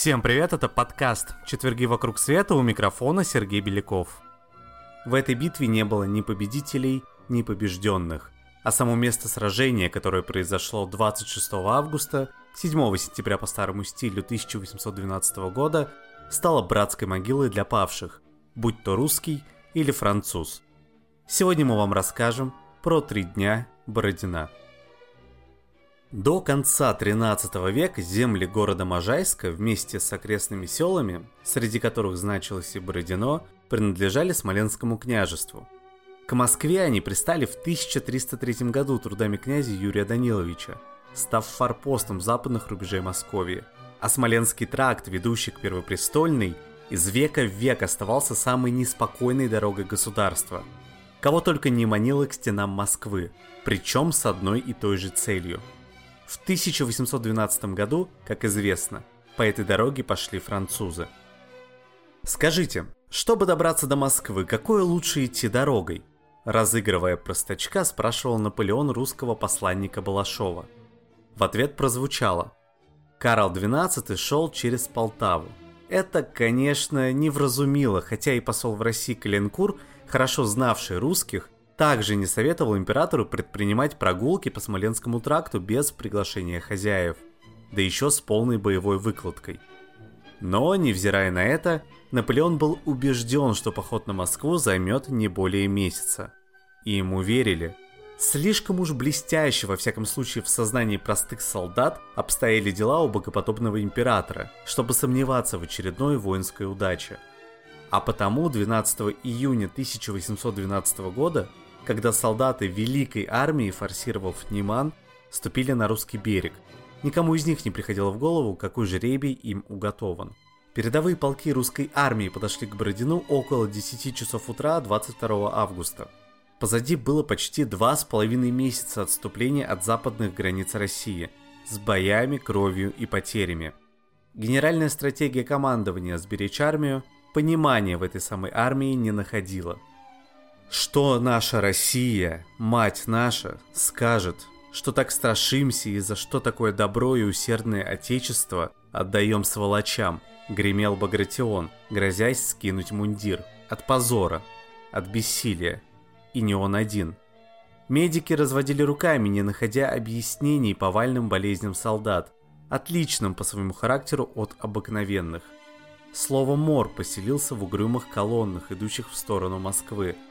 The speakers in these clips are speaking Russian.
Всем привет, это подкаст «Четверги вокруг света» у микрофона Сергей Беляков. В этой битве не было ни победителей, ни побежденных, а само место сражения, которое произошло 26 августа, 7 сентября по старому стилю 1812 года, стало братской могилой для павших, будь то русский или француз. Сегодня мы вам расскажем про три дня Бородина – до конца 13 века земли города Можайска вместе с окрестными селами, среди которых значилось и Бородино, принадлежали Смоленскому княжеству. К Москве они пристали в 1303 году трудами князя Юрия Даниловича, став форпостом западных рубежей Московии. А Смоленский тракт, ведущий к Первопрестольной, из века в век оставался самой неспокойной дорогой государства. Кого только не манило к стенам Москвы, причем с одной и той же целью – в 1812 году, как известно, по этой дороге пошли французы. Скажите, чтобы добраться до Москвы, какой лучше идти дорогой? Разыгрывая простачка, спрашивал Наполеон русского посланника Балашова. В ответ прозвучало «Карл XII шел через Полтаву». Это, конечно, не вразумило, хотя и посол в России Каленкур, хорошо знавший русских, также не советовал императору предпринимать прогулки по Смоленскому тракту без приглашения хозяев, да еще с полной боевой выкладкой. Но, невзирая на это, Наполеон был убежден, что поход на Москву займет не более месяца. И ему верили. Слишком уж блестяще, во всяком случае в сознании простых солдат, обстояли дела у богоподобного императора, чтобы сомневаться в очередной воинской удаче. А потому 12 июня 1812 года когда солдаты Великой Армии, форсировав Неман, ступили на русский берег. Никому из них не приходило в голову, какой жребий им уготован. Передовые полки русской армии подошли к Бородину около 10 часов утра 22 августа. Позади было почти два с половиной месяца отступления от западных границ России, с боями, кровью и потерями. Генеральная стратегия командования «Сберечь армию» понимания в этой самой армии не находила – что наша Россия, мать наша, скажет, что так страшимся и за что такое добро и усердное отечество отдаем сволочам, гремел Багратион, грозясь скинуть мундир. От позора, от бессилия. И не он один. Медики разводили руками, не находя объяснений повальным болезням солдат, отличным по своему характеру от обыкновенных. Слово «мор» поселился в угрюмых колоннах, идущих в сторону Москвы –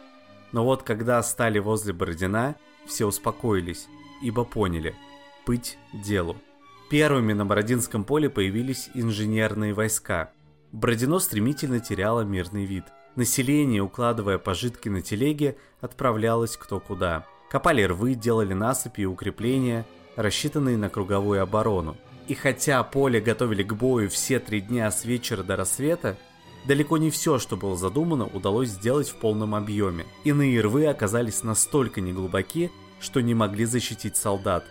но вот когда стали возле Бородина, все успокоились, ибо поняли – быть делу. Первыми на Бородинском поле появились инженерные войска. Бородино стремительно теряло мирный вид. Население, укладывая пожитки на телеге, отправлялось кто куда. Копали рвы, делали насыпи и укрепления, рассчитанные на круговую оборону. И хотя поле готовили к бою все три дня с вечера до рассвета, Далеко не все, что было задумано, удалось сделать в полном объеме. Иные рвы оказались настолько неглубоки, что не могли защитить солдат.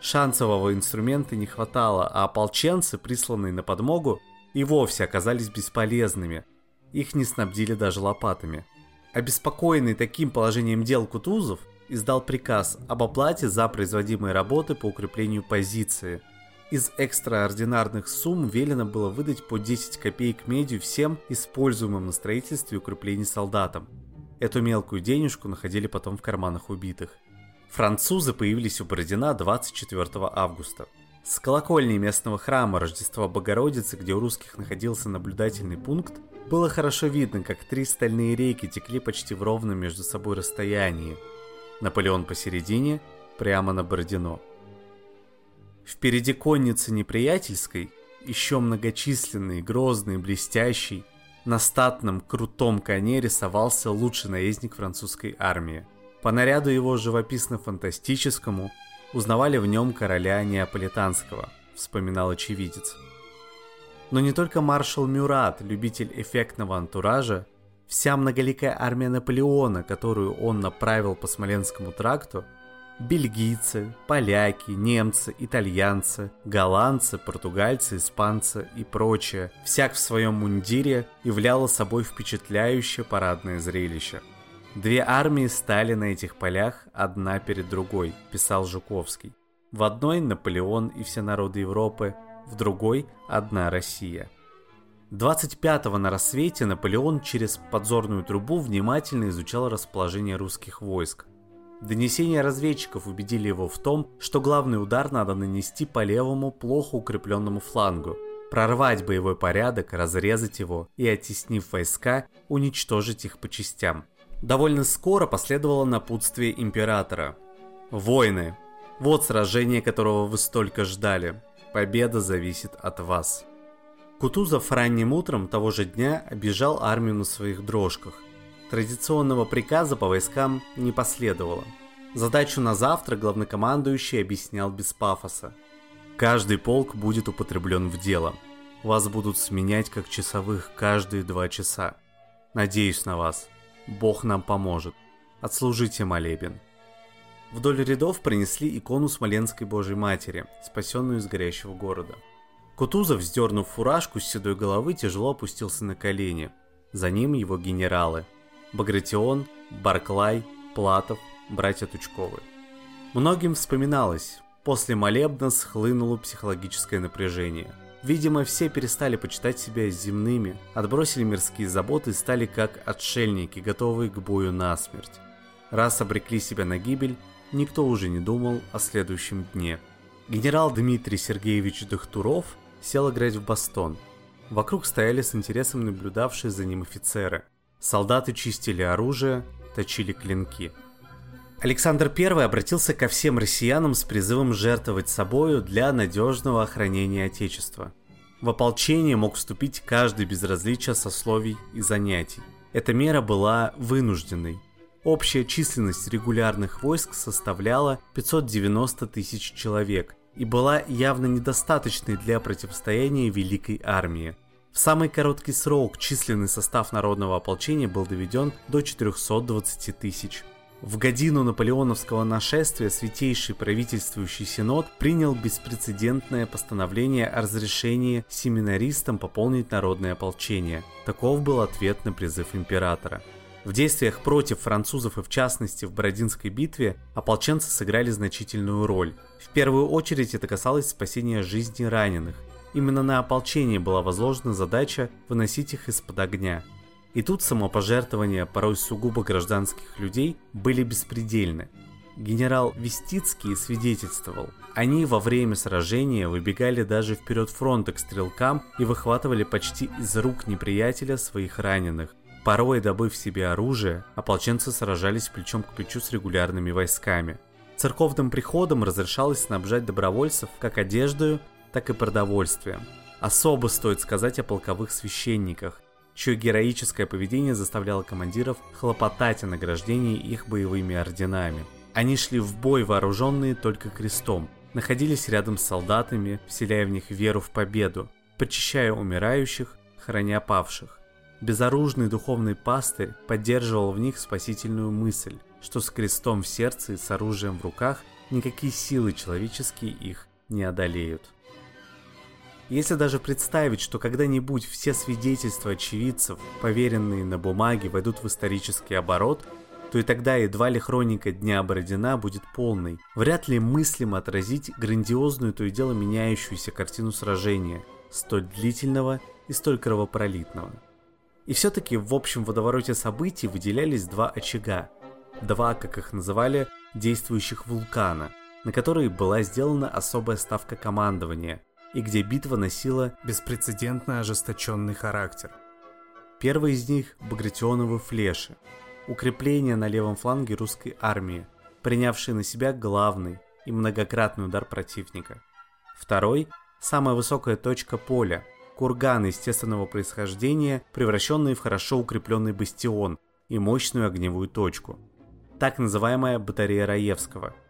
Шансового инструмента не хватало, а ополченцы, присланные на подмогу, и вовсе оказались бесполезными. Их не снабдили даже лопатами. Обеспокоенный таким положением дел Кутузов издал приказ об оплате за производимые работы по укреплению позиции – из экстраординарных сумм велено было выдать по 10 копеек медью всем используемым на строительстве укреплений солдатам. Эту мелкую денежку находили потом в карманах убитых. Французы появились у Бородина 24 августа. С колокольни местного храма Рождества Богородицы, где у русских находился наблюдательный пункт, было хорошо видно, как три стальные реки текли почти в ровном между собой расстоянии. Наполеон посередине, прямо на Бородино – Впереди конницы неприятельской, еще многочисленный, грозный, блестящий, на статном, крутом коне рисовался лучший наездник французской армии. По наряду его живописно-фантастическому узнавали в нем короля Неаполитанского, вспоминал очевидец. Но не только маршал Мюрат, любитель эффектного антуража, вся многоликая армия Наполеона, которую он направил по Смоленскому тракту – бельгийцы, поляки, немцы, итальянцы, голландцы, португальцы, испанцы и прочее, всяк в своем мундире являло собой впечатляющее парадное зрелище. Две армии стали на этих полях одна перед другой, писал Жуковский. В одной Наполеон и все народы Европы, в другой – одна Россия. 25-го на рассвете Наполеон через подзорную трубу внимательно изучал расположение русских войск. Донесения разведчиков убедили его в том, что главный удар надо нанести по левому, плохо укрепленному флангу, прорвать боевой порядок, разрезать его и, оттеснив войска, уничтожить их по частям. Довольно скоро последовало напутствие императора. «Войны! Вот сражение, которого вы столько ждали. Победа зависит от вас». Кутузов ранним утром того же дня обижал армию на своих дрожках – Традиционного приказа по войскам не последовало. Задачу на завтра главнокомандующий объяснял без пафоса. Каждый полк будет употреблен в дело. Вас будут сменять как часовых каждые два часа. Надеюсь на вас. Бог нам поможет. Отслужите молебен. Вдоль рядов принесли икону Смоленской Божьей Матери, спасенную из горящего города. Кутузов, сдернув фуражку с седой головы, тяжело опустился на колени. За ним его генералы – Багратион, Барклай, Платов, братья Тучковы. Многим вспоминалось, после молебна схлынуло психологическое напряжение. Видимо, все перестали почитать себя земными, отбросили мирские заботы и стали как отшельники, готовые к бою насмерть. Раз обрекли себя на гибель, никто уже не думал о следующем дне. Генерал Дмитрий Сергеевич Дохтуров сел играть в бастон. Вокруг стояли с интересом наблюдавшие за ним офицеры. Солдаты чистили оружие, точили клинки. Александр I обратился ко всем россиянам с призывом жертвовать собою для надежного охранения Отечества. В ополчение мог вступить каждый без различия сословий и занятий. Эта мера была вынужденной. Общая численность регулярных войск составляла 590 тысяч человек и была явно недостаточной для противостояния Великой Армии. В самый короткий срок численный состав народного ополчения был доведен до 420 тысяч. В годину наполеоновского нашествия Святейший правительствующий синод принял беспрецедентное постановление о разрешении семинаристам пополнить народное ополчение. Таков был ответ на призыв императора. В действиях против французов и в частности в Бородинской битве ополченцы сыграли значительную роль. В первую очередь это касалось спасения жизни раненых. Именно на ополчение была возложена задача выносить их из-под огня. И тут самопожертвования порой сугубо гражданских людей были беспредельны. Генерал Вестицкий свидетельствовал, они во время сражения выбегали даже вперед фронта к стрелкам и выхватывали почти из рук неприятеля своих раненых. Порой, добыв себе оружие, ополченцы сражались плечом к плечу с регулярными войсками. Церковным приходом разрешалось снабжать добровольцев как одеждою, так и продовольствием. Особо стоит сказать о полковых священниках, чье героическое поведение заставляло командиров хлопотать о награждении их боевыми орденами. Они шли в бой вооруженные только крестом, находились рядом с солдатами, вселяя в них веру в победу, почищая умирающих, храня павших. Безоружный духовный пастырь поддерживал в них спасительную мысль, что с крестом в сердце и с оружием в руках никакие силы человеческие их не одолеют. Если даже представить, что когда-нибудь все свидетельства очевидцев, поверенные на бумаге, войдут в исторический оборот, то и тогда едва ли хроника Дня Бородина будет полной. Вряд ли мыслимо отразить грандиозную, то и дело меняющуюся картину сражения, столь длительного и столь кровопролитного. И все-таки в общем водовороте событий выделялись два очага. Два, как их называли, действующих вулкана, на которые была сделана особая ставка командования – и где битва носила беспрецедентно ожесточенный характер. Первый из них – Багратионовы флеши, укрепление на левом фланге русской армии, принявшие на себя главный и многократный удар противника. Второй – самая высокая точка поля, курган естественного происхождения, превращенный в хорошо укрепленный бастион и мощную огневую точку. Так называемая батарея Раевского –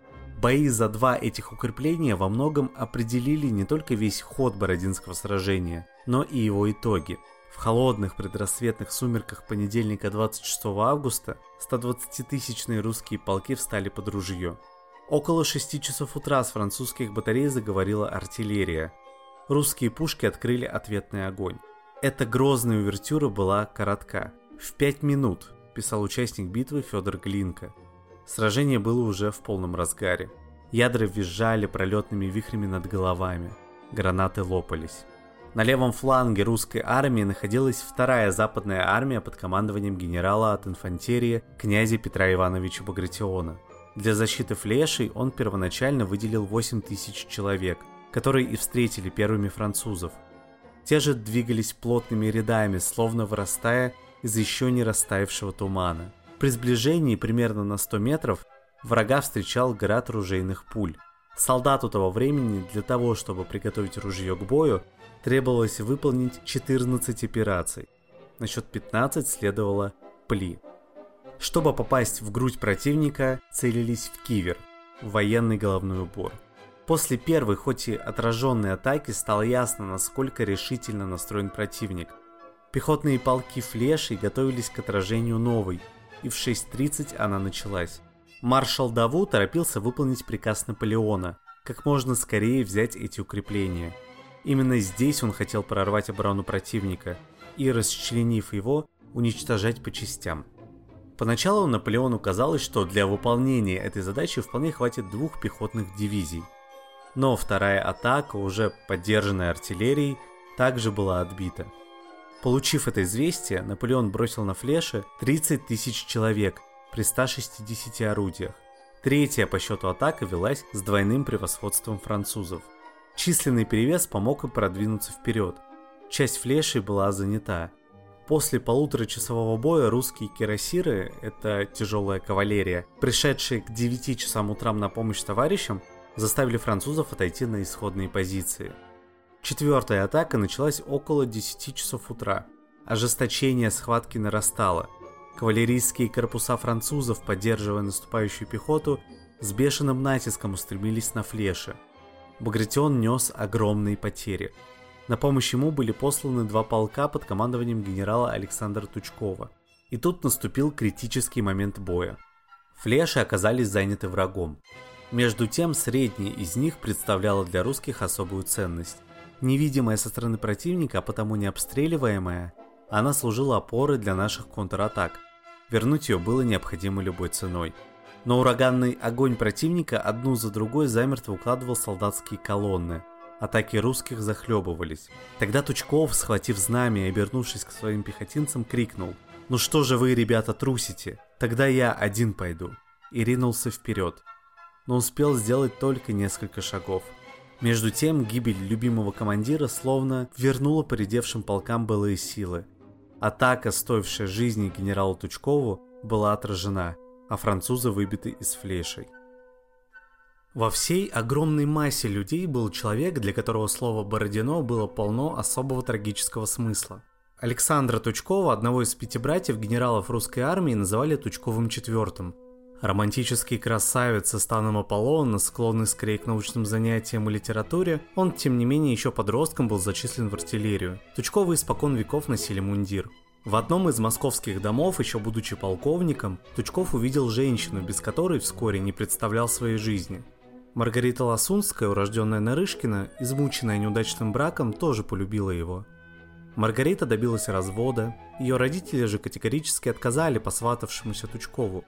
Бои за два этих укрепления во многом определили не только весь ход Бородинского сражения, но и его итоги. В холодных предрассветных сумерках понедельника 26 августа 120-тысячные русские полки встали под ружье. Около 6 часов утра с французских батарей заговорила артиллерия. Русские пушки открыли ответный огонь. Эта грозная увертюра была коротка. В 5 минут, писал участник битвы Федор Глинка. Сражение было уже в полном разгаре. Ядра визжали пролетными вихрями над головами. гранаты лопались. На левом фланге русской армии находилась вторая западная армия под командованием генерала от инфантерии князя Петра Ивановича Багратиона. Для защиты флешей он первоначально выделил 8 тысяч человек, которые и встретили первыми французов. Те же двигались плотными рядами, словно вырастая из еще не растаявшего тумана. При сближении примерно на 100 метров врага встречал град ружейных пуль. Солдату того времени для того, чтобы приготовить ружье к бою, требовалось выполнить 14 операций. На счет 15 следовало пли. Чтобы попасть в грудь противника, целились в кивер, военный головной убор. После первой, хоть и отраженной атаки, стало ясно, насколько решительно настроен противник. Пехотные полки флешей готовились к отражению новой, и в 6.30 она началась. Маршал Даву торопился выполнить приказ Наполеона, как можно скорее взять эти укрепления – Именно здесь он хотел прорвать оборону противника и, расчленив его, уничтожать по частям. Поначалу Наполеону казалось, что для выполнения этой задачи вполне хватит двух пехотных дивизий. Но вторая атака, уже поддержанная артиллерией, также была отбита. Получив это известие, Наполеон бросил на флеши 30 тысяч человек при 160 орудиях. Третья по счету атака велась с двойным превосходством французов. Численный перевес помог им продвинуться вперед. Часть флешей была занята. После полуторачасового боя русские кирасиры, это тяжелая кавалерия, пришедшие к 9 часам утрам на помощь товарищам, заставили французов отойти на исходные позиции. Четвертая атака началась около 10 часов утра. Ожесточение схватки нарастало. Кавалерийские корпуса французов, поддерживая наступающую пехоту, с бешеным натиском устремились на флеши – Багратион нес огромные потери. На помощь ему были посланы два полка под командованием генерала Александра Тучкова. И тут наступил критический момент боя. Флеши оказались заняты врагом. Между тем, средняя из них представляла для русских особую ценность. Невидимая со стороны противника, а потому не обстреливаемая, она служила опорой для наших контратак. Вернуть ее было необходимо любой ценой – но ураганный огонь противника одну за другой замертво укладывал солдатские колонны. Атаки русских захлебывались. Тогда Тучков, схватив знамя и обернувшись к своим пехотинцам, крикнул «Ну что же вы, ребята, трусите? Тогда я один пойду». И ринулся вперед. Но успел сделать только несколько шагов. Между тем, гибель любимого командира словно вернула поредевшим полкам былые силы. Атака, стоившая жизни генералу Тучкову, была отражена – а французы выбиты из флешей. Во всей огромной массе людей был человек, для которого слово «Бородино» было полно особого трагического смысла. Александра Тучкова, одного из пяти братьев генералов русской армии, называли Тучковым четвертым. Романтический красавец со станом Аполлона, склонный скорее к научным занятиям и литературе, он, тем не менее, еще подростком был зачислен в артиллерию. Тучковы испокон веков носили мундир. В одном из московских домов, еще будучи полковником, Тучков увидел женщину, без которой вскоре не представлял своей жизни. Маргарита Ласунская, урожденная Нарышкина, измученная неудачным браком, тоже полюбила его. Маргарита добилась развода, ее родители же категорически отказали посватавшемуся Тучкову.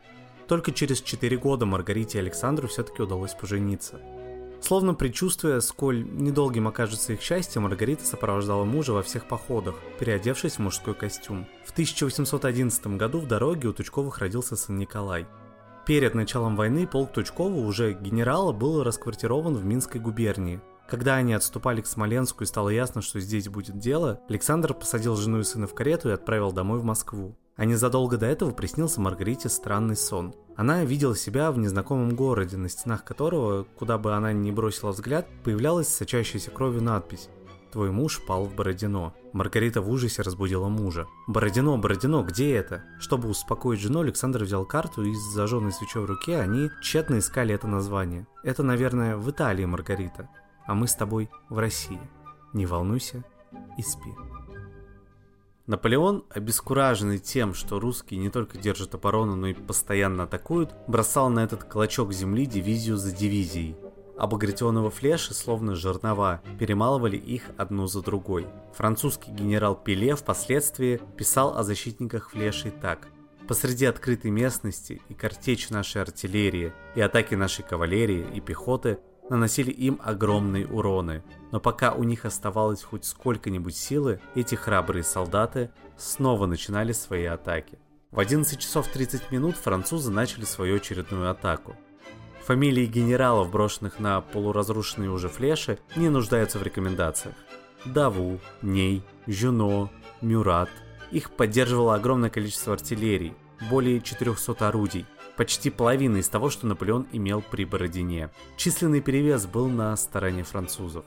Только через 4 года Маргарите и Александру все-таки удалось пожениться – Словно предчувствуя, сколь недолгим окажется их счастье, Маргарита сопровождала мужа во всех походах, переодевшись в мужской костюм. В 1811 году в дороге у Тучковых родился сын Николай. Перед началом войны полк Тучкова, уже генерала, был расквартирован в Минской губернии. Когда они отступали к Смоленску и стало ясно, что здесь будет дело, Александр посадил жену и сына в карету и отправил домой в Москву. А незадолго до этого приснился Маргарите странный сон. Она видела себя в незнакомом городе, на стенах которого, куда бы она ни бросила взгляд, появлялась сочащаяся кровью надпись «Твой муж пал в Бородино». Маргарита в ужасе разбудила мужа. «Бородино, Бородино, где это?» Чтобы успокоить жену, Александр взял карту и с зажженной свечой в руке они тщетно искали это название. Это, наверное, в Италии, Маргарита. А мы с тобой в России. Не волнуйся и спи. Наполеон, обескураженный тем, что русские не только держат оборону, но и постоянно атакуют, бросал на этот клочок земли дивизию за дивизией. Багратионовы флеши, словно жернова, перемалывали их одну за другой. Французский генерал Пеле впоследствии писал о защитниках флешей так. Посреди открытой местности и картечь нашей артиллерии, и атаки нашей кавалерии и пехоты наносили им огромные уроны. Но пока у них оставалось хоть сколько-нибудь силы, эти храбрые солдаты снова начинали свои атаки. В 11 часов 30 минут французы начали свою очередную атаку. Фамилии генералов, брошенных на полуразрушенные уже флеши, не нуждаются в рекомендациях. Даву, Ней, Жюно, Мюрат. Их поддерживало огромное количество артиллерии, более 400 орудий, почти половина из того, что Наполеон имел при Бородине. Численный перевес был на стороне французов.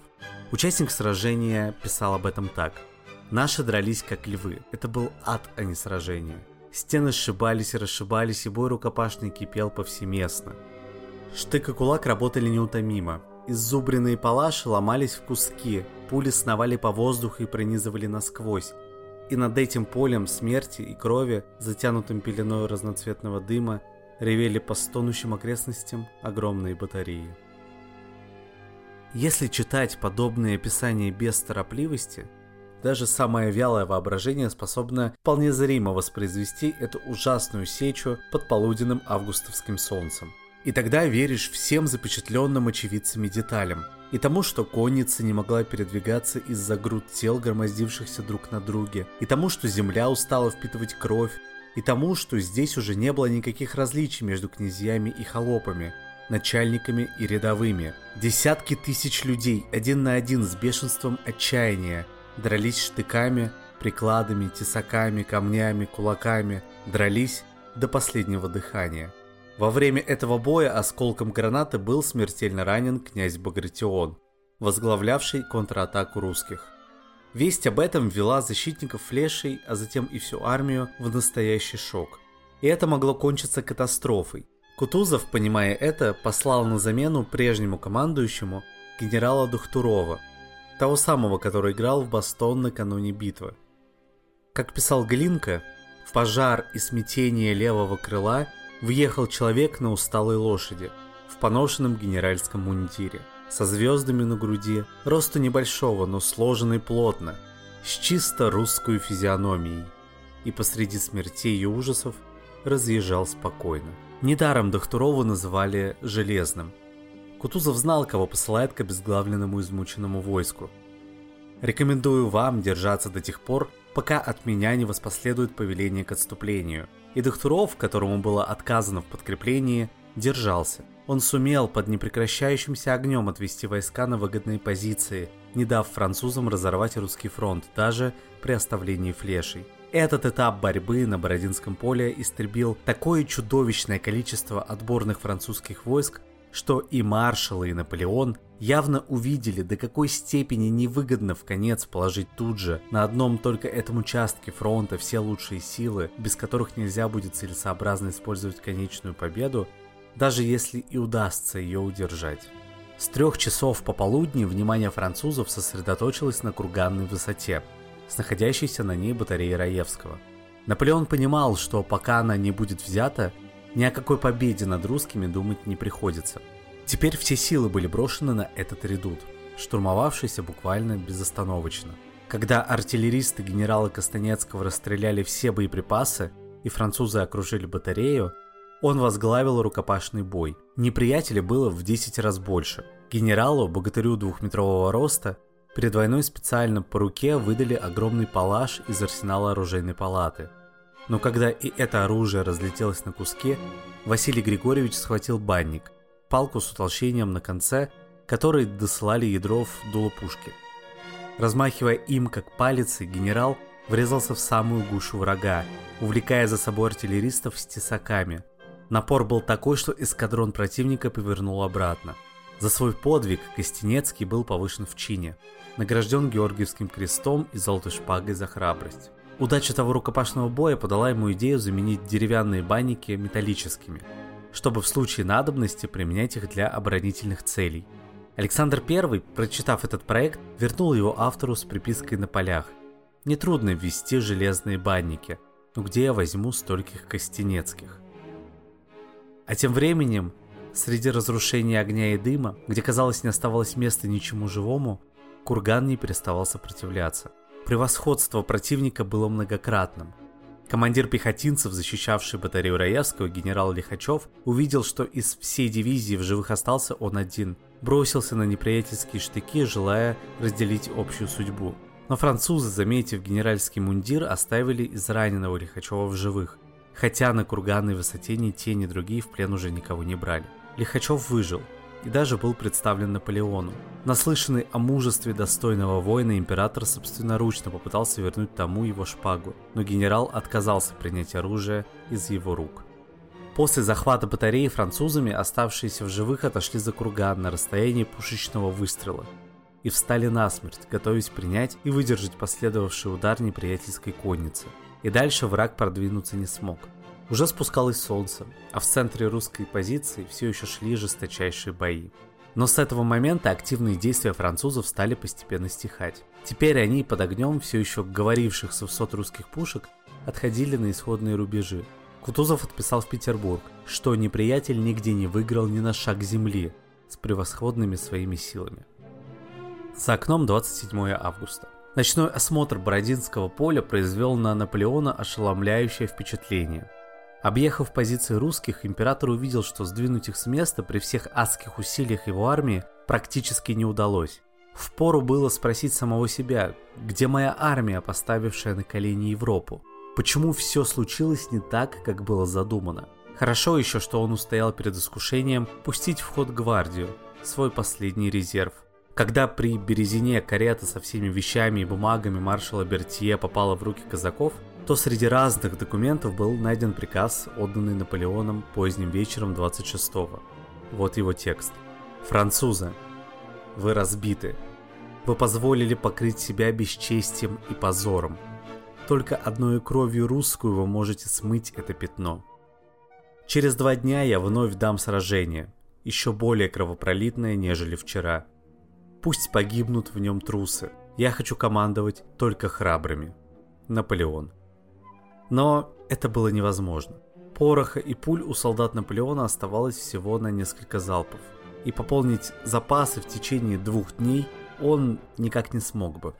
Участник сражения писал об этом так. «Наши дрались как львы. Это был ад, а не сражение. Стены сшибались и расшибались, и бой рукопашный кипел повсеместно. Штык и кулак работали неутомимо. Иззубренные палаши ломались в куски, пули сновали по воздуху и пронизывали насквозь. И над этим полем смерти и крови, затянутым пеленой разноцветного дыма, ревели по стонущим окрестностям огромные батареи. Если читать подобные описания без торопливости, даже самое вялое воображение способно вполне зримо воспроизвести эту ужасную сечу под полуденным августовским солнцем – и тогда веришь всем запечатленным очевидцами деталям. И тому, что конница не могла передвигаться из-за груд тел, громоздившихся друг на друге. И тому, что земля устала впитывать кровь. И тому, что здесь уже не было никаких различий между князьями и холопами, начальниками и рядовыми. Десятки тысяч людей, один на один с бешенством отчаяния, дрались штыками, прикладами, тесаками, камнями, кулаками, дрались до последнего дыхания. Во время этого боя осколком гранаты был смертельно ранен князь Багратион, возглавлявший контратаку русских. Весть об этом ввела защитников флешей, а затем и всю армию в настоящий шок. И это могло кончиться катастрофой. Кутузов, понимая это, послал на замену прежнему командующему генерала Духтурова, того самого, который играл в Бастон накануне битвы. Как писал Глинка, в пожар и смятение левого крыла въехал человек на усталой лошади, в поношенном генеральском мундире, со звездами на груди, росту небольшого, но сложенный плотно, с чисто русской физиономией, и посреди смертей и ужасов разъезжал спокойно. Недаром Дохтурова называли «железным». Кутузов знал, кого посылает к обезглавленному измученному войску. Рекомендую вам держаться до тех пор, пока от меня не воспоследует повеление к отступлению – и Дохтуров, которому было отказано в подкреплении, держался. Он сумел под непрекращающимся огнем отвести войска на выгодные позиции, не дав французам разорвать русский фронт даже при оставлении флешей. Этот этап борьбы на Бородинском поле истребил такое чудовищное количество отборных французских войск, что и маршалы, и Наполеон явно увидели, до какой степени невыгодно в конец положить тут же на одном только этом участке фронта все лучшие силы, без которых нельзя будет целесообразно использовать конечную победу, даже если и удастся ее удержать. С трех часов пополудни внимание французов сосредоточилось на курганной высоте, с находящейся на ней батареей Раевского. Наполеон понимал, что пока она не будет взята, ни о какой победе над русскими думать не приходится – Теперь все силы были брошены на этот редут, штурмовавшийся буквально безостановочно. Когда артиллеристы генерала Костанецкого расстреляли все боеприпасы и французы окружили батарею, он возглавил рукопашный бой. Неприятеля было в 10 раз больше. Генералу, богатырю двухметрового роста, перед войной специально по руке выдали огромный палаш из арсенала оружейной палаты. Но когда и это оружие разлетелось на куски, Василий Григорьевич схватил банник палку с утолщением на конце, которой досылали ядро в дуло пушки. Размахивая им как палицей, генерал врезался в самую гушу врага, увлекая за собой артиллеристов с тесаками. Напор был такой, что эскадрон противника повернул обратно. За свой подвиг Костенецкий был повышен в чине, награжден Георгиевским крестом и золотой шпагой за храбрость. Удача того рукопашного боя подала ему идею заменить деревянные банники металлическими – чтобы в случае надобности применять их для оборонительных целей. Александр I, прочитав этот проект, вернул его автору с припиской на полях. Нетрудно ввести железные банники, но где я возьму стольких костенецких? А тем временем, среди разрушения огня и дыма, где, казалось, не оставалось места ничему живому, курган не переставал сопротивляться. Превосходство противника было многократным – Командир пехотинцев, защищавший батарею Раевского, генерал Лихачев, увидел, что из всей дивизии в живых остался он один. бросился на неприятельские штыки, желая разделить общую судьбу. Но французы, заметив генеральский мундир, оставили израненного Лихачева в живых, хотя на курганной высоте ни те, ни другие в плен уже никого не брали. Лихачев выжил и даже был представлен Наполеону. Наслышанный о мужестве достойного воина, император собственноручно попытался вернуть тому его шпагу, но генерал отказался принять оружие из его рук. После захвата батареи французами оставшиеся в живых отошли за курган на расстоянии пушечного выстрела и встали насмерть, готовясь принять и выдержать последовавший удар неприятельской конницы. И дальше враг продвинуться не смог. Уже спускалось солнце, а в центре русской позиции все еще шли жесточайшие бои. Но с этого момента активные действия французов стали постепенно стихать. Теперь они под огнем все еще говоривших с высот русских пушек отходили на исходные рубежи. Кутузов отписал в Петербург, что неприятель нигде не выиграл ни на шаг земли с превосходными своими силами. За окном 27 августа. Ночной осмотр Бородинского поля произвел на Наполеона ошеломляющее впечатление. Объехав позиции русских, император увидел, что сдвинуть их с места при всех адских усилиях его армии практически не удалось. Впору было спросить самого себя, где моя армия, поставившая на колени Европу? Почему все случилось не так, как было задумано? Хорошо еще, что он устоял перед искушением пустить в ход гвардию, свой последний резерв – когда при Березине карета со всеми вещами и бумагами маршала Бертье попала в руки казаков, то среди разных документов был найден приказ, отданный Наполеоном поздним вечером 26-го. Вот его текст. «Французы, вы разбиты. Вы позволили покрыть себя бесчестием и позором. Только одной кровью русскую вы можете смыть это пятно. Через два дня я вновь дам сражение, еще более кровопролитное, нежели вчера. Пусть погибнут в нем трусы. Я хочу командовать только храбрыми. Наполеон. Но это было невозможно. Пороха и пуль у солдат Наполеона оставалось всего на несколько залпов. И пополнить запасы в течение двух дней он никак не смог бы.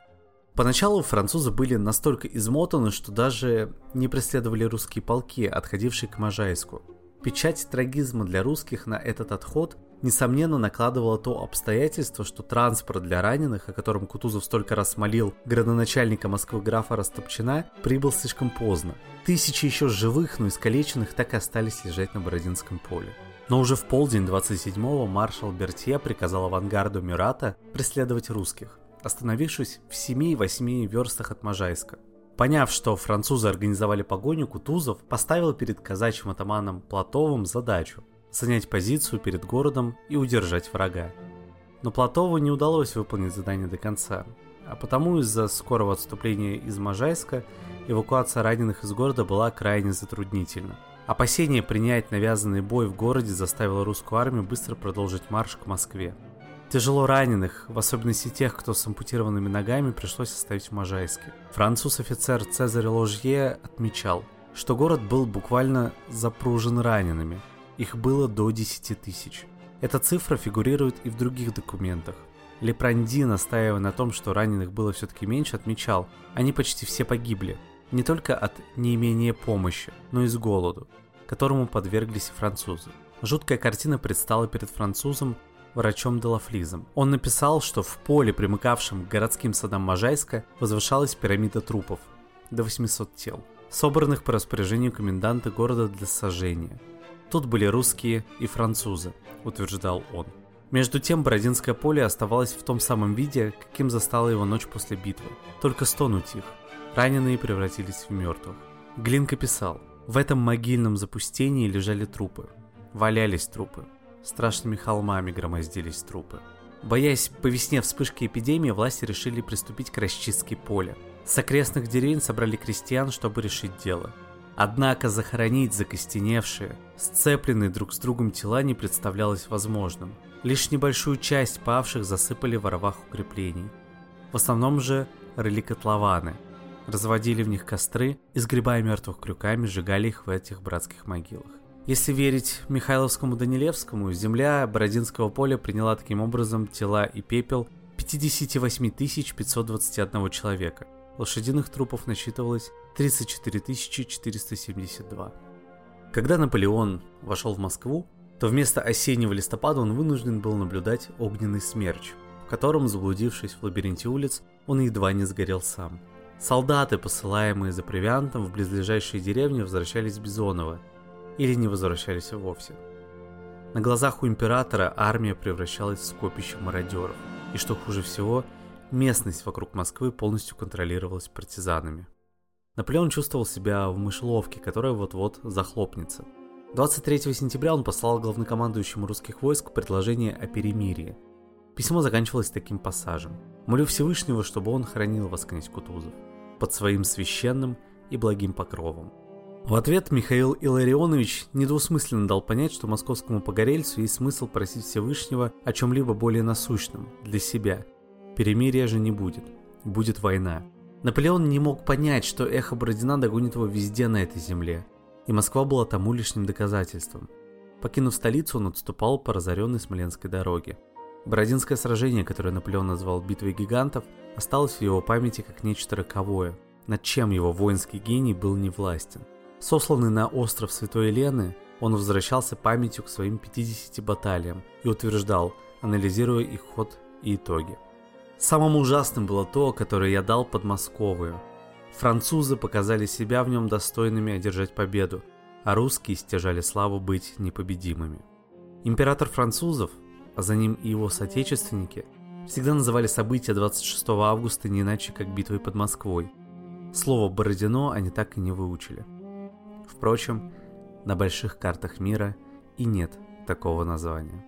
Поначалу французы были настолько измотаны, что даже не преследовали русские полки, отходившие к Можайску. Печать трагизма для русских на этот отход несомненно накладывало то обстоятельство, что транспорт для раненых, о котором Кутузов столько раз молил градоначальника Москвы графа Растопчина, прибыл слишком поздно. Тысячи еще живых, но искалеченных так и остались лежать на Бородинском поле. Но уже в полдень 27-го маршал Бертье приказал авангарду Мюрата преследовать русских, остановившись в 7-8 верстах от Можайска. Поняв, что французы организовали погоню, Кутузов поставил перед казачьим атаманом Платовым задачу занять позицию перед городом и удержать врага. Но Платову не удалось выполнить задание до конца, а потому из-за скорого отступления из Можайска эвакуация раненых из города была крайне затруднительна. Опасение принять навязанный бой в городе заставило русскую армию быстро продолжить марш к Москве. Тяжело раненых, в особенности тех, кто с ампутированными ногами, пришлось оставить в Можайске. Француз-офицер Цезарь Ложье отмечал, что город был буквально запружен ранеными, их было до 10 тысяч. Эта цифра фигурирует и в других документах. Лепранди, настаивая на том, что раненых было все-таки меньше, отмечал, они почти все погибли. Не только от неимения помощи, но и с голоду, которому подверглись французы. Жуткая картина предстала перед французом врачом Делафлизом. Он написал, что в поле, примыкавшем к городским садам Можайска, возвышалась пирамида трупов, до 800 тел, собранных по распоряжению коменданта города для сожжения. Тут были русские и французы, утверждал он. Между тем Бородинское поле оставалось в том самом виде, каким застала его ночь после битвы. Только стон утих. Раненые превратились в мертвых. Глинка писал, в этом могильном запустении лежали трупы. Валялись трупы. Страшными холмами громоздились трупы. Боясь по весне вспышки эпидемии, власти решили приступить к расчистке поля. С окрестных деревень собрали крестьян, чтобы решить дело – Однако захоронить закостеневшие, сцепленные друг с другом тела не представлялось возможным. Лишь небольшую часть павших засыпали в оровах укреплений. В основном же рыли котлованы, разводили в них костры и, сгребая мертвых крюками, сжигали их в этих братских могилах. Если верить Михайловскому Данилевскому, земля Бородинского поля приняла таким образом тела и пепел 58 521 человека. Лошадиных трупов насчитывалось 34 472. Когда Наполеон вошел в Москву, то вместо осеннего листопада он вынужден был наблюдать огненный смерч, в котором, заблудившись в лабиринте улиц, он едва не сгорел сам. Солдаты, посылаемые за провиантом в близлежащие деревни, возвращались в Бизоново или не возвращались вовсе. На глазах у императора армия превращалась в скопище мародеров, и что хуже всего, местность вокруг Москвы полностью контролировалась партизанами. Наполеон чувствовал себя в мышеловке, которая вот-вот захлопнется. 23 сентября он послал главнокомандующему русских войск предложение о перемирии. Письмо заканчивалось таким пассажем. «Молю Всевышнего, чтобы он хранил вас, князь Кутузов, под своим священным и благим покровом». В ответ Михаил Илларионович недвусмысленно дал понять, что московскому погорельцу есть смысл просить Всевышнего о чем-либо более насущном, для себя. Перемирия же не будет. Будет война. Наполеон не мог понять, что эхо Бородина догонит его везде на этой земле, и Москва была тому лишним доказательством. Покинув столицу, он отступал по разоренной Смоленской дороге. Бородинское сражение, которое Наполеон назвал «битвой гигантов», осталось в его памяти как нечто роковое, над чем его воинский гений был невластен. Сосланный на остров Святой Елены, он возвращался памятью к своим 50 баталиям и утверждал, анализируя их ход и итоги. Самым ужасным было то, которое я дал Подмосковую. Французы показали себя в нем достойными одержать победу, а русские стяжали славу быть непобедимыми. Император французов, а за ним и его соотечественники, всегда называли события 26 августа не иначе, как битвой под Москвой. Слово «Бородино» они так и не выучили. Впрочем, на больших картах мира и нет такого названия.